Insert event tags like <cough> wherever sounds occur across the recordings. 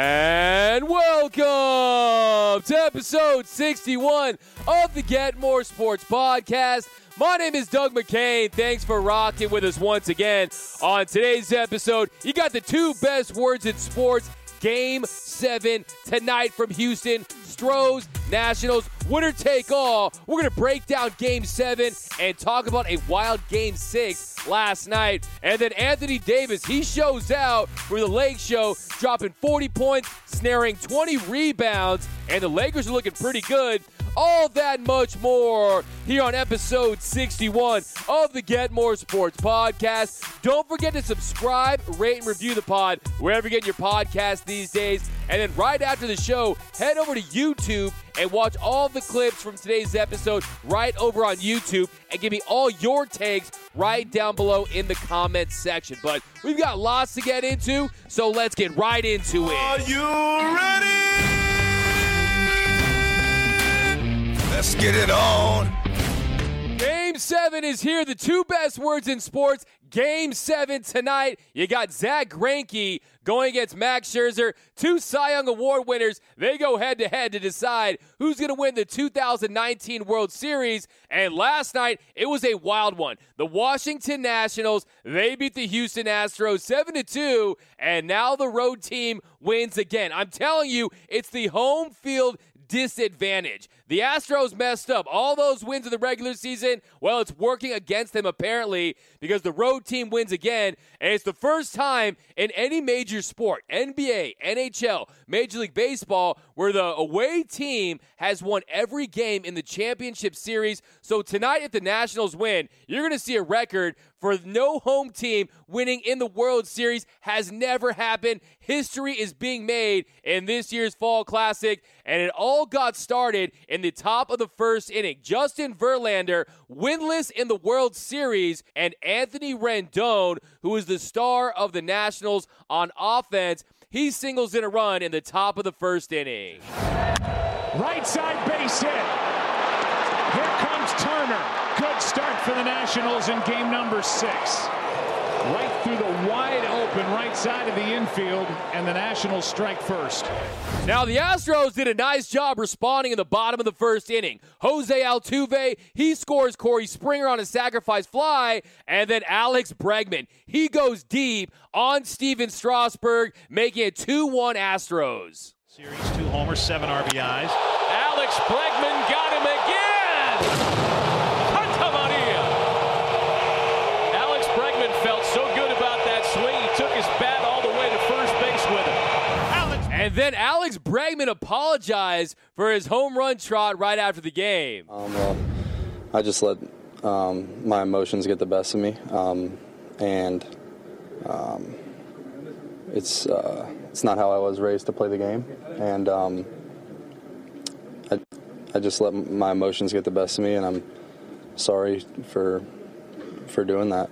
And welcome to episode 61 of the Get More Sports Podcast. My name is Doug McCain. Thanks for rocking with us once again. On today's episode, you got the two best words in sports. Game seven tonight from Houston. Stros, Nationals, winner take all. We're going to break down game seven and talk about a wild game six last night. And then Anthony Davis, he shows out for the Lake Show, dropping 40 points, snaring 20 rebounds, and the Lakers are looking pretty good. All that much more here on episode 61 of the Get More Sports Podcast. Don't forget to subscribe, rate, and review the pod wherever you get your podcast these days. And then right after the show, head over to YouTube and watch all the clips from today's episode right over on YouTube and give me all your takes right down below in the comments section. But we've got lots to get into, so let's get right into it. Are you ready? Let's get it on. Game seven is here. The two best words in sports. Game seven tonight. You got Zack Greinke going against Max Scherzer. Two Cy Young Award winners. They go head to head to decide who's going to win the 2019 World Series. And last night, it was a wild one. The Washington Nationals, they beat the Houston Astros 7 to 2, and now the road team wins again. I'm telling you, it's the home field disadvantage. The Astros messed up. All those wins in the regular season, well, it's working against them apparently because the road team wins again. And it's the first time in any major sport, NBA, NHL, Major League Baseball, where the away team has won every game in the championship series. So tonight, if the Nationals win, you're going to see a record for no home team winning in the World Series has never happened. History is being made in this year's Fall Classic, and it all got started in the top of the first inning. Justin Verlander, winless in the World Series, and Anthony Rendon, who is the star of the Nationals on offense, he singles in a run in the top of the first inning. Right side base hit. Here comes Turner. Good start for the Nationals in game number six. Right through the wide open right side of the infield, and the Nationals strike first. Now, the Astros did a nice job responding in the bottom of the first inning. Jose Altuve, he scores Corey Springer on a sacrifice fly, and then Alex Bregman, he goes deep on Stephen Strasburg, making it 2 1 Astros. Series two homers, seven RBIs. Alex Bregman got him again. Santa Maria. Alex Bregman felt so good about that swing, he took his bat all the way to first base with him. Alex. And then Alex Bregman apologized for his home run trot right after the game. Um, well, I just let um, my emotions get the best of me, um, and um, it's uh, it's not how I was raised to play the game, and um, I I just let my emotions get the best of me, and I'm sorry for for doing that.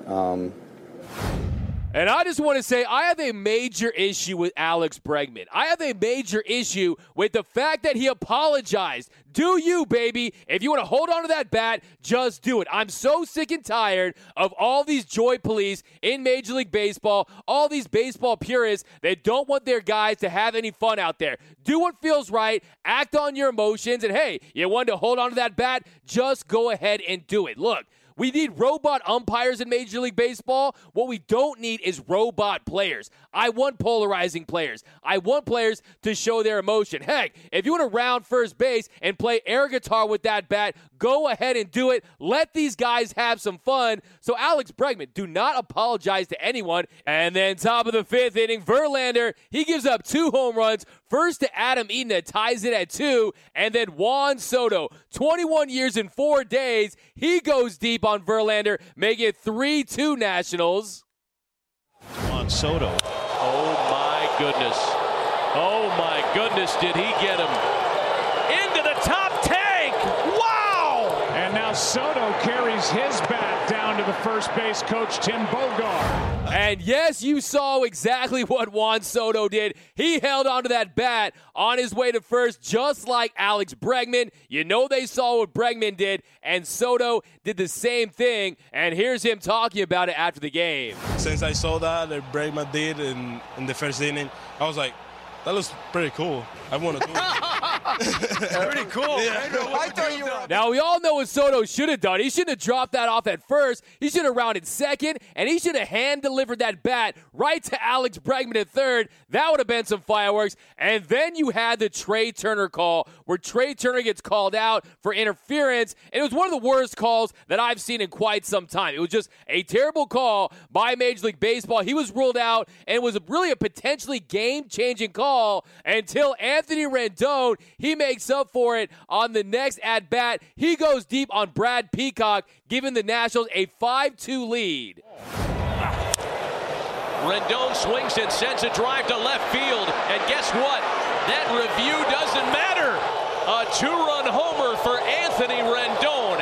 And I just want to say, I have a major issue with Alex Bregman. I have a major issue with the fact that he apologized. Do you, baby? If you want to hold on to that bat, just do it. I'm so sick and tired of all these joy police in Major League Baseball, all these baseball purists that don't want their guys to have any fun out there. Do what feels right, act on your emotions, and hey, you want to hold on to that bat? Just go ahead and do it. Look, we need robot umpires in Major League Baseball. What we don't need is robot players. I want polarizing players. I want players to show their emotion. Heck, if you want to round first base and play air guitar with that bat, go ahead and do it. Let these guys have some fun. So, Alex Bregman, do not apologize to anyone. And then, top of the fifth inning, Verlander, he gives up two home runs. First to Adam Eaton that ties it at two, and then Juan Soto, 21 years and four days. He goes deep on Verlander, making it 3 2 Nationals. Juan Soto. Oh my goodness. Oh my goodness, did he get him into the top 10? Now Soto carries his bat down to the first base coach, Tim Bogar. And yes, you saw exactly <laughs> what Juan Soto did. He held onto that bat on his way to first, just like Alex Bregman. You know they saw what Bregman did, and Soto did the same thing. And here's him talking about it after the game. Since I saw that that Bregman did in, in the first inning, I was like, That looks pretty cool. I want to do it. <laughs> Pretty cool. I thought you were. Now, we all know what Soto should have done. He shouldn't have dropped that off at first. He should have rounded second, and he should have hand delivered that bat right to Alex Bregman at third. That would have been some fireworks. And then you had the Trea Turner call, where Trea Turner gets called out for interference. And it was one of the worst calls that I've seen in quite some time. It was just a terrible call by Major League Baseball. He was ruled out, and it was really a potentially game changing call until Anthony Rendon, he makes up for it on the next at bat. He goes deep on Brad Peacock, giving the Nationals a 5 2 lead. Rendon swings and sends a drive to left field. And guess what? That review doesn't matter. A two run homer for Anthony Rendon.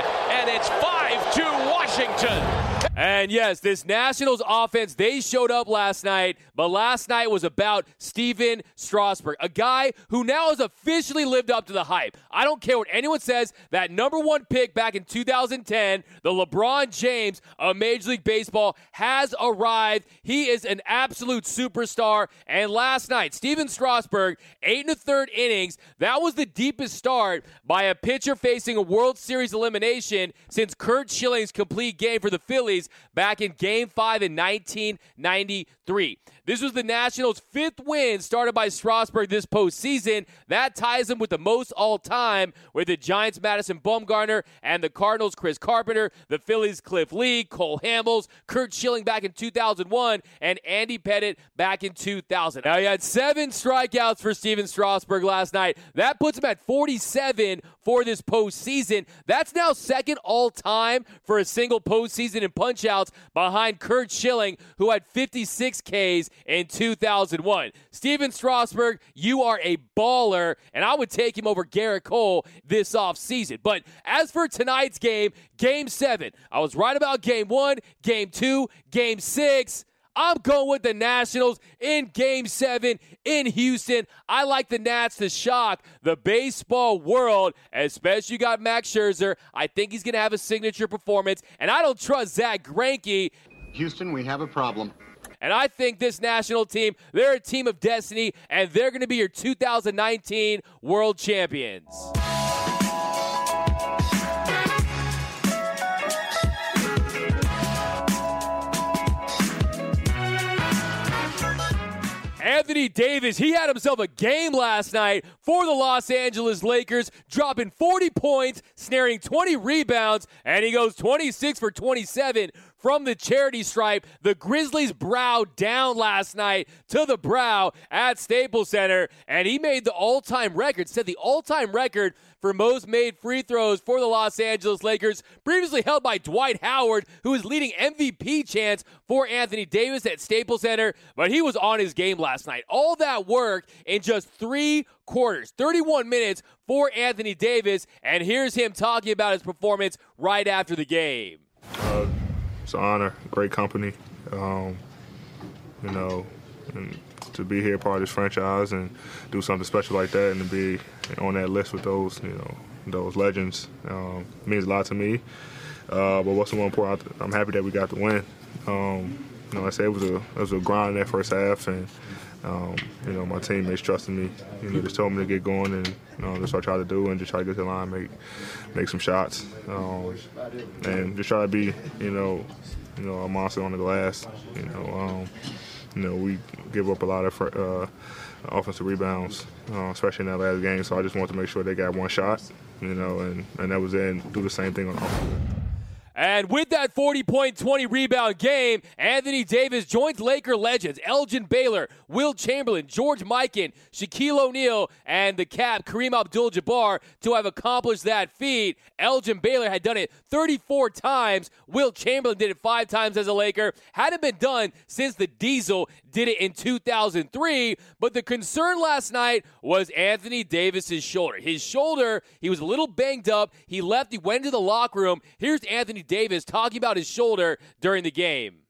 And it's 5 2 Washington. And yes, this Nationals offense, they showed up last night, but last night was about Stephen Strasburg, a guy who now has officially lived up to the hype. I don't care what anyone says, that number one pick back in 2010, the LeBron James of Major League Baseball, has arrived. He is an absolute superstar. And last night, Stephen Strasburg, eight and a third innings, that was the deepest start by a pitcher facing a World Series elimination since Curt Schilling's complete game for the Phillies back in Game 5 in 1993. This was the Nationals' fifth win started by Strasburg this postseason. That ties him with the most all time with the Giants' Madison Bumgarner and the Cardinals' Chris Carpenter, the Phillies' Cliff Lee, Cole Hamels, Curt Schilling back in 2001, and Andy Pettitte back in 2000. Now, he had seven strikeouts for Stephen Strasburg last night. That puts him at 47 for this postseason. That's now second all time for a single postseason in punchouts behind Curt Schilling, who had 56 Ks in 2001. Stephen Strasburg, you are a baller, and I would take him over Gerrit Cole this offseason. But as for tonight's game, game seven, I was right about game one, game two, game six. I'm going with the Nationals in game seven in Houston. I like the Nats to shock the baseball world, especially you got Max Scherzer. I think he's going to have a signature performance, and I don't trust Zack Greinke. Houston, we have a problem. And I think this national team, they're a team of destiny, and they're going to be your 2019 world champions. Anthony Davis, he had himself a game last night for the Los Angeles Lakers, dropping 40 points, snaring 20 rebounds, and he goes 26 for 27 from the charity stripe. The Grizzlies brow down last night to the brow at Staples Center, and he made the all time record, set the all time record for most made free throws for the Los Angeles Lakers, previously held by Dwight Howard, who is leading MVP chance for Anthony Davis at Staples Center, but he was on his game last night. All that work in just three quarters, 31 minutes for Anthony Davis, and here's him talking about his performance right after the game. Uh, it's an honor, great company. Um, you know, and to be here part of this franchise and do something special like that and to be on that list with those, you know, those legends um, means a lot to me. Uh, but what's more important, I'm happy that we got the win. Um, you know, like I said it was a it was a grind in that first half, and um, you know my teammates trusted me. You know, just told me to get going, and you know, that's what I try to do, and just try to get to the line, make make some shots, um, and just try to be, you know, you know, a monster on the glass. You know, um, you know, we give up a lot of uh, offensive rebounds, uh, especially in that last game. So I just wanted to make sure they got one shot, you know, and, and that was it. And do the same thing on offense. And with that 40 point, 20 rebound game, Anthony Davis joins Laker legends Elgin Baylor, Wilt Chamberlain, George Mikan, Shaquille O'Neal, and the cap Kareem Abdul Jabbar to have accomplished that feat. Elgin Baylor had done it 34 times. Wilt Chamberlain did it five times as a Laker. Hadn't been done since the Diesel did it in 2003. But the concern last night was Anthony Davis's shoulder. His shoulder, he was a little banged up. He left, he went to the locker room. Here's Anthony Davis talking about his shoulder during the game.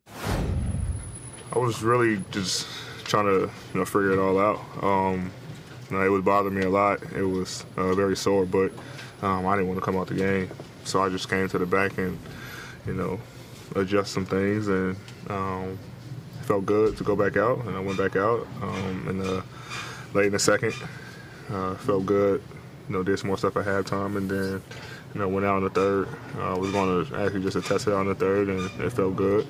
I was really just trying to you know figure it all out. Um, you know, it was bothering me a lot. It was uh, very sore, but um, I didn't want to come out the game, so I just came to the back and you know adjust some things, and um, felt good to go back out, and I went back out, um, and the late in the second. Uh, felt good. You know, did some more stuff at halftime, and then you know, went out in the third. Uh, was going to actually just test it on the third, and it felt good.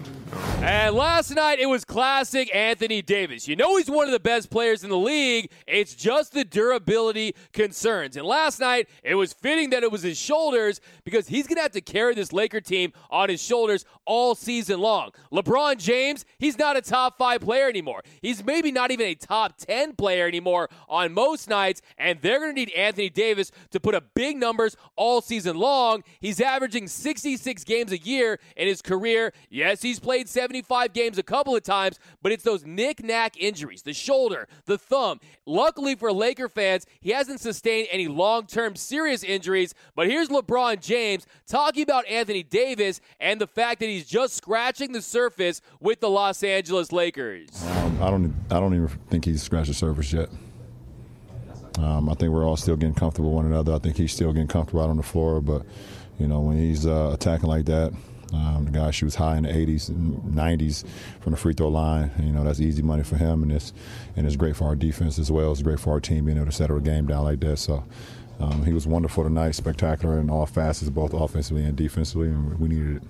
And last night it was classic Anthony Davis. You know he's one of the best players in the league. It's just the durability concerns. And last night it was fitting that it was his shoulders because he's going to have to carry this Laker team on his shoulders all season long. LeBron James, he's not a top 5 player anymore. He's maybe not even a top 10 player anymore on most nights, and they're going to need Anthony Davis to put up big numbers all season long. He's averaging 66 games a year in his career. Yes, he's played played 75 games a couple of times, but it's those knick-knack injuries, the shoulder, the thumb. Luckily for Laker fans, he hasn't sustained any long-term serious injuries, but here's LeBron James talking about Anthony Davis and the fact that he's just scratching the surface with the Los Angeles Lakers. Um, I don't I don't even think he's scratched the surface yet. Um, I think we're all still getting comfortable with one another. I think he's still getting comfortable out on the floor, but you know when he's uh, attacking like that, um, the guy shoots high in the 80s and 90s from the free throw line. You know that's easy money for him, and it's and it's great for our defense as well. It's great for our team being able to settle a game down like that. So. Um, he was wonderful tonight, spectacular in all facets, both offensively and defensively, and we needed it.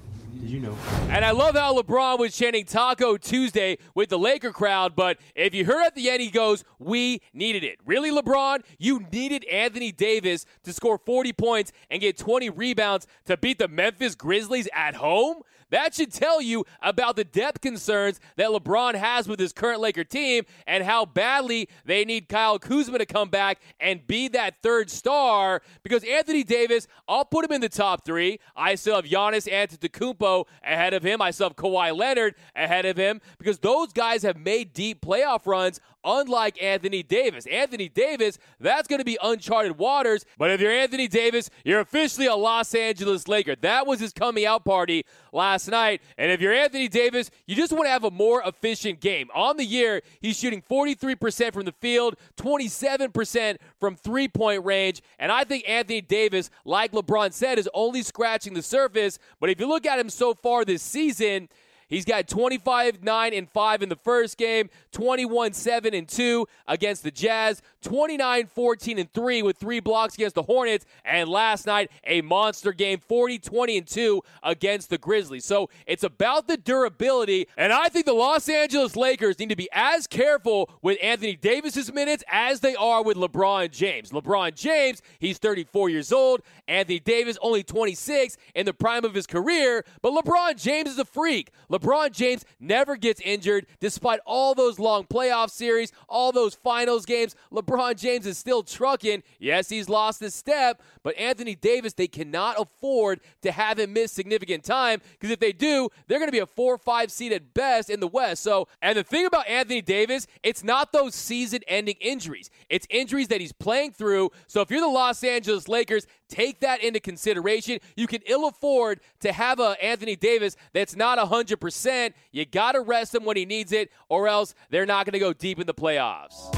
Did you know? And I love how LeBron was chanting Taco Tuesday with the Laker crowd, but if you heard at the end, he goes, We needed it. Really, LeBron? You needed Anthony Davis to score 40 points and get 20 rebounds to beat the Memphis Grizzlies at home? That should tell you about the depth concerns that LeBron has with his current Laker team and how badly they need Kyle Kuzma to come back and be that third star. Because Anthony Davis, I'll put him in the top three. I still have Giannis Antetokounmpo ahead of him. I still have Kawhi Leonard ahead of him because those guys have made deep playoff runs unlike Anthony Davis. Anthony Davis, that's going to be uncharted waters. But if you're Anthony Davis, you're officially a Los Angeles Laker. That was his coming out party last night. And if you're Anthony Davis, you just want to have a more efficient game. On the year, he's shooting 43% from the field, 27% from three point range. And I think Anthony Davis, like LeBron said, is only scratching the surface. But if you look at him so far this season, He's got 25 9 and 5 in the first game, 21 7 and 2 against the Jazz, 29 14 and 3 with three blocks against the Hornets, and last night a monster game, 40 20 and 2 against the Grizzlies. So it's about the durability, and I think the Los Angeles Lakers need to be as careful with Anthony Davis's minutes as they are with LeBron James. LeBron James, he's 34 years old. Anthony Davis, only 26 in the prime of his career, but LeBron James is a freak. LeBron James never gets injured despite all those long playoff series, all those finals games. LeBron James is still trucking. Yes, he's lost a step, but Anthony Davis, they cannot afford to have him miss significant time because if they do, they're going to be a four or five seed at best in the West. So, and the thing about Anthony Davis, it's not those season ending injuries, it's injuries that he's playing through. So, if you're the Los Angeles Lakers, take that into consideration. You can ill afford to have a Anthony Davis that's not 100%. You got to rest him when he needs it, or else they're not going to go deep in the playoffs.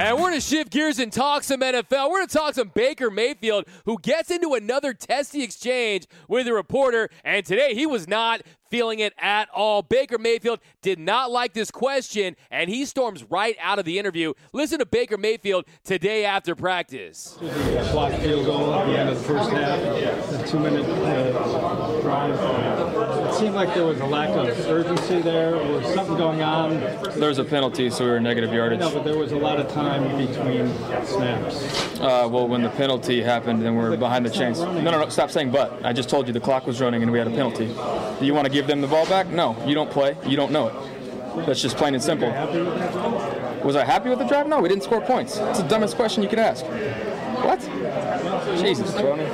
And we're going to shift gears and talk some NFL. We're going to talk some Baker Mayfield, who gets into another testy exchange with a reporter. And today he was not feeling it at all. Baker Mayfield did not like this question, and he storms right out of the interview. Listen to Baker Mayfield today after practice. Blocked field goal at the end of the first half, a two-minute uh, drive. It seemed like there was a lack of urgency there. or something going on? There was a penalty, so we were negative yardage. No, but there was a lot of time between snaps. Uh, well, when the penalty happened, then we're behind the chains. No, no, no, stop saying but. I just told you the clock was running and we had a penalty. Do you want to give them the ball back? No, you don't play. You don't know it. That's just plain and simple. Was I happy with the drive? No, we didn't score points. It's the dumbest question you could ask. What? Jesus, Tony.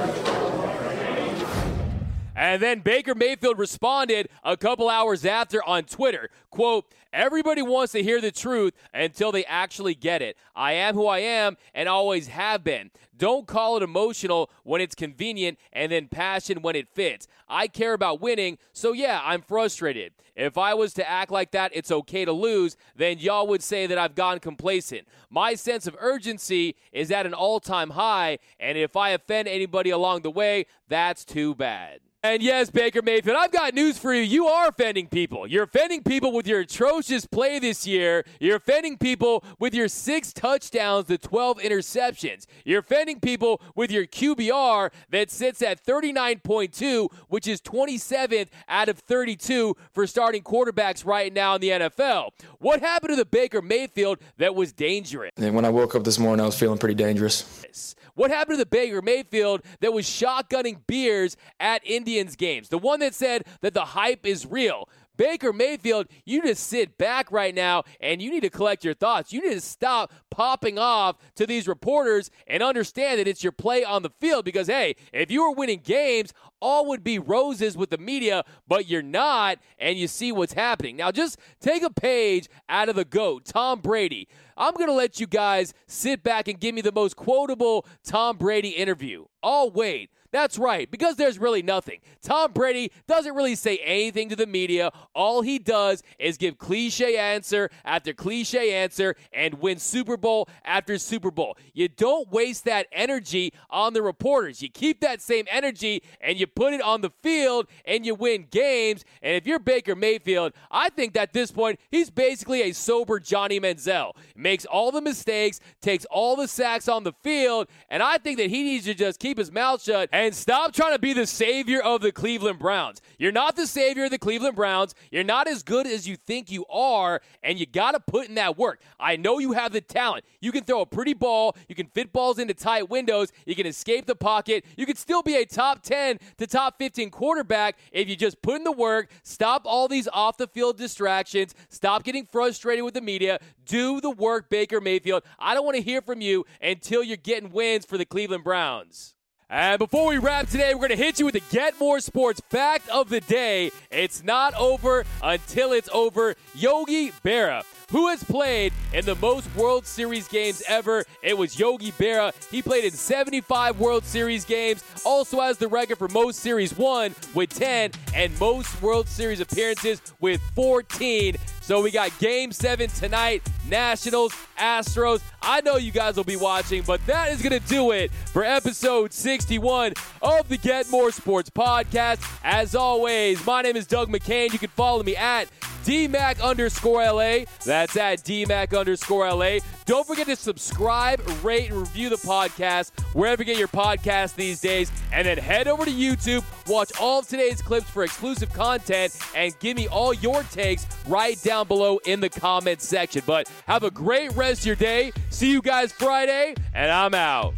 And then Baker Mayfield responded a couple hours after on Twitter, quote, Everybody wants to hear the truth until they actually get it. I am who I am and always have been. Don't call it emotional when it's convenient and then passion when it fits. I care about winning, so yeah, I'm frustrated. If I was to act like that, it's okay to lose, then y'all would say that I've gone complacent. My sense of urgency is at an all time high, and if I offend anybody along the way, that's too bad. And yes, Baker Mayfield, I've got news for you. You are offending people. You're offending people with your atrocious play this year. You're offending people with your six touchdowns to 12 interceptions. You're offending people with your QBR that sits at 39.2, which is 27th out of 32 for starting quarterbacks right now in the NFL. What happened to the Baker Mayfield that was dangerous? And when I woke up this morning, I was feeling pretty dangerous. What happened to the Baker Mayfield that was shotgunning beers at Indians games? The one that said that the hype is real. Baker Mayfield, you just sit back right now and you need to collect your thoughts. You need to stop popping off to these reporters and understand that it's your play on the field because, hey, if you were winning games, all would be roses with the media, but you're not, and you see what's happening. Now, just take a page out of the GOAT, Tom Brady. I'm going to let you guys sit back and give me the most quotable Tom Brady interview. Oh, wait. That's right, because there's really nothing. Tom Brady doesn't really say anything to the media. All he does is give cliche answer after cliche answer and win Super Bowl after Super Bowl. You don't waste that energy on the reporters. You keep that same energy and you put it on the field and you win games. And if you're Baker Mayfield, I think that at this point, he's basically a sober Johnny Manziel. Makes all the mistakes, takes all the sacks on the field, and I think that he needs to just keep his mouth shut and stop trying to be the savior of the Cleveland Browns. You're not the savior of the Cleveland Browns. You're not as good as you think you are, and you got to put in that work. I know you have the talent. You can throw a pretty ball, you can fit balls into tight windows, you can escape the pocket, you can still be a top 10 to top 15 quarterback if you just put in the work, stop all these off the field distractions, stop getting frustrated with the media, do the work, Baker Mayfield. I don't want to hear from you until you're getting wins for the Cleveland Browns. And before we wrap today, we're going to hit you with the Get More Sports fact of the day. It's not over until it's over. Yogi Berra who has played in the most World Series games ever. It was Yogi Berra. He played in 75 World Series games, also has the record for most Series won with 10 and most World Series appearances with 14. So we got game seven tonight. Nationals, Astros. I know you guys will be watching, but that is going to do it for episode 61 of the Get More Sports podcast. As always, my name is Doug McCain. You can follow me at DMAC underscore LA. That's at DMAC underscore LA. Don't forget to subscribe, rate, and review the podcast wherever you get your podcast these days. And then head over to YouTube, watch all of today's clips for exclusive content, and give me all your takes right down below in the comments section. But have a great rest of your day. See you guys Friday, and I'm out.